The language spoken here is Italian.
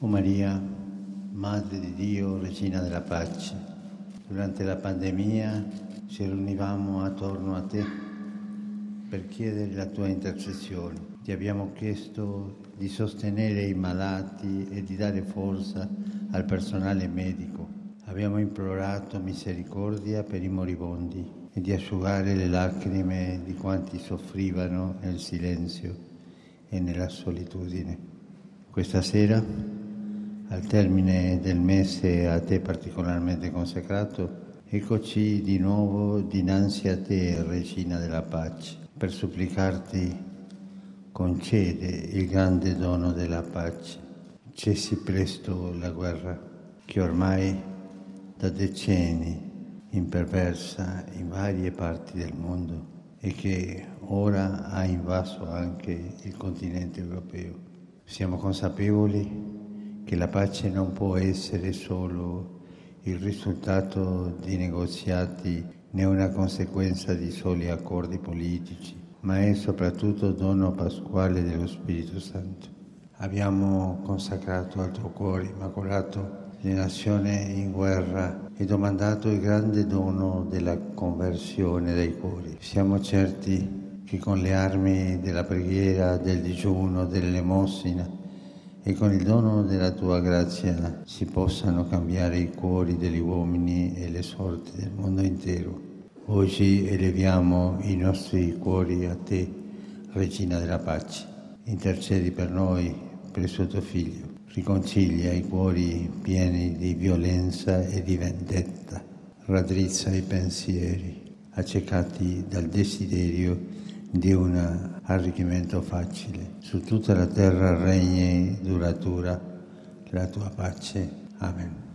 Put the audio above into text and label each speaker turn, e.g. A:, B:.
A: O Maria, Madre di Dio, Regina della Pace, durante la pandemia ci riunivamo attorno a te per chiedere la tua intercessione. Ti abbiamo chiesto di sostenere i malati e di dare forza al personale medico. Abbiamo implorato misericordia per i moribondi e di asciugare le lacrime di quanti soffrivano nel silenzio e nella solitudine. Questa sera, al termine del mese a te particolarmente consacrato, eccoci di nuovo dinanzi a te, Regina della Pace, per supplicarti concede il grande dono della pace. Cessi presto la guerra che ormai da decenni imperversa in varie parti del mondo e che ora ha invaso anche il continente europeo. Siamo consapevoli che la pace non può essere solo il risultato di negoziati né una conseguenza di soli accordi politici, ma è soprattutto dono pasquale dello Spirito Santo. Abbiamo consacrato al tuo cuore immacolato le nazioni in guerra e domandato il grande dono della conversione dei cuori. Siamo certi che con le armi della preghiera, del digiuno, dell'elemosina e con il dono della tua grazia si possano cambiare i cuori degli uomini e le sorti del mondo intero. Oggi eleviamo i nostri cuori a te, Regina della Pace. Intercedi per noi, suo tuo Figlio. Riconcilia i cuori pieni di violenza e di vendetta. Raddrizza i pensieri, accecati dal desiderio di un arricchimento facile. Su tutta la terra regni duratura la tua pace. Amen.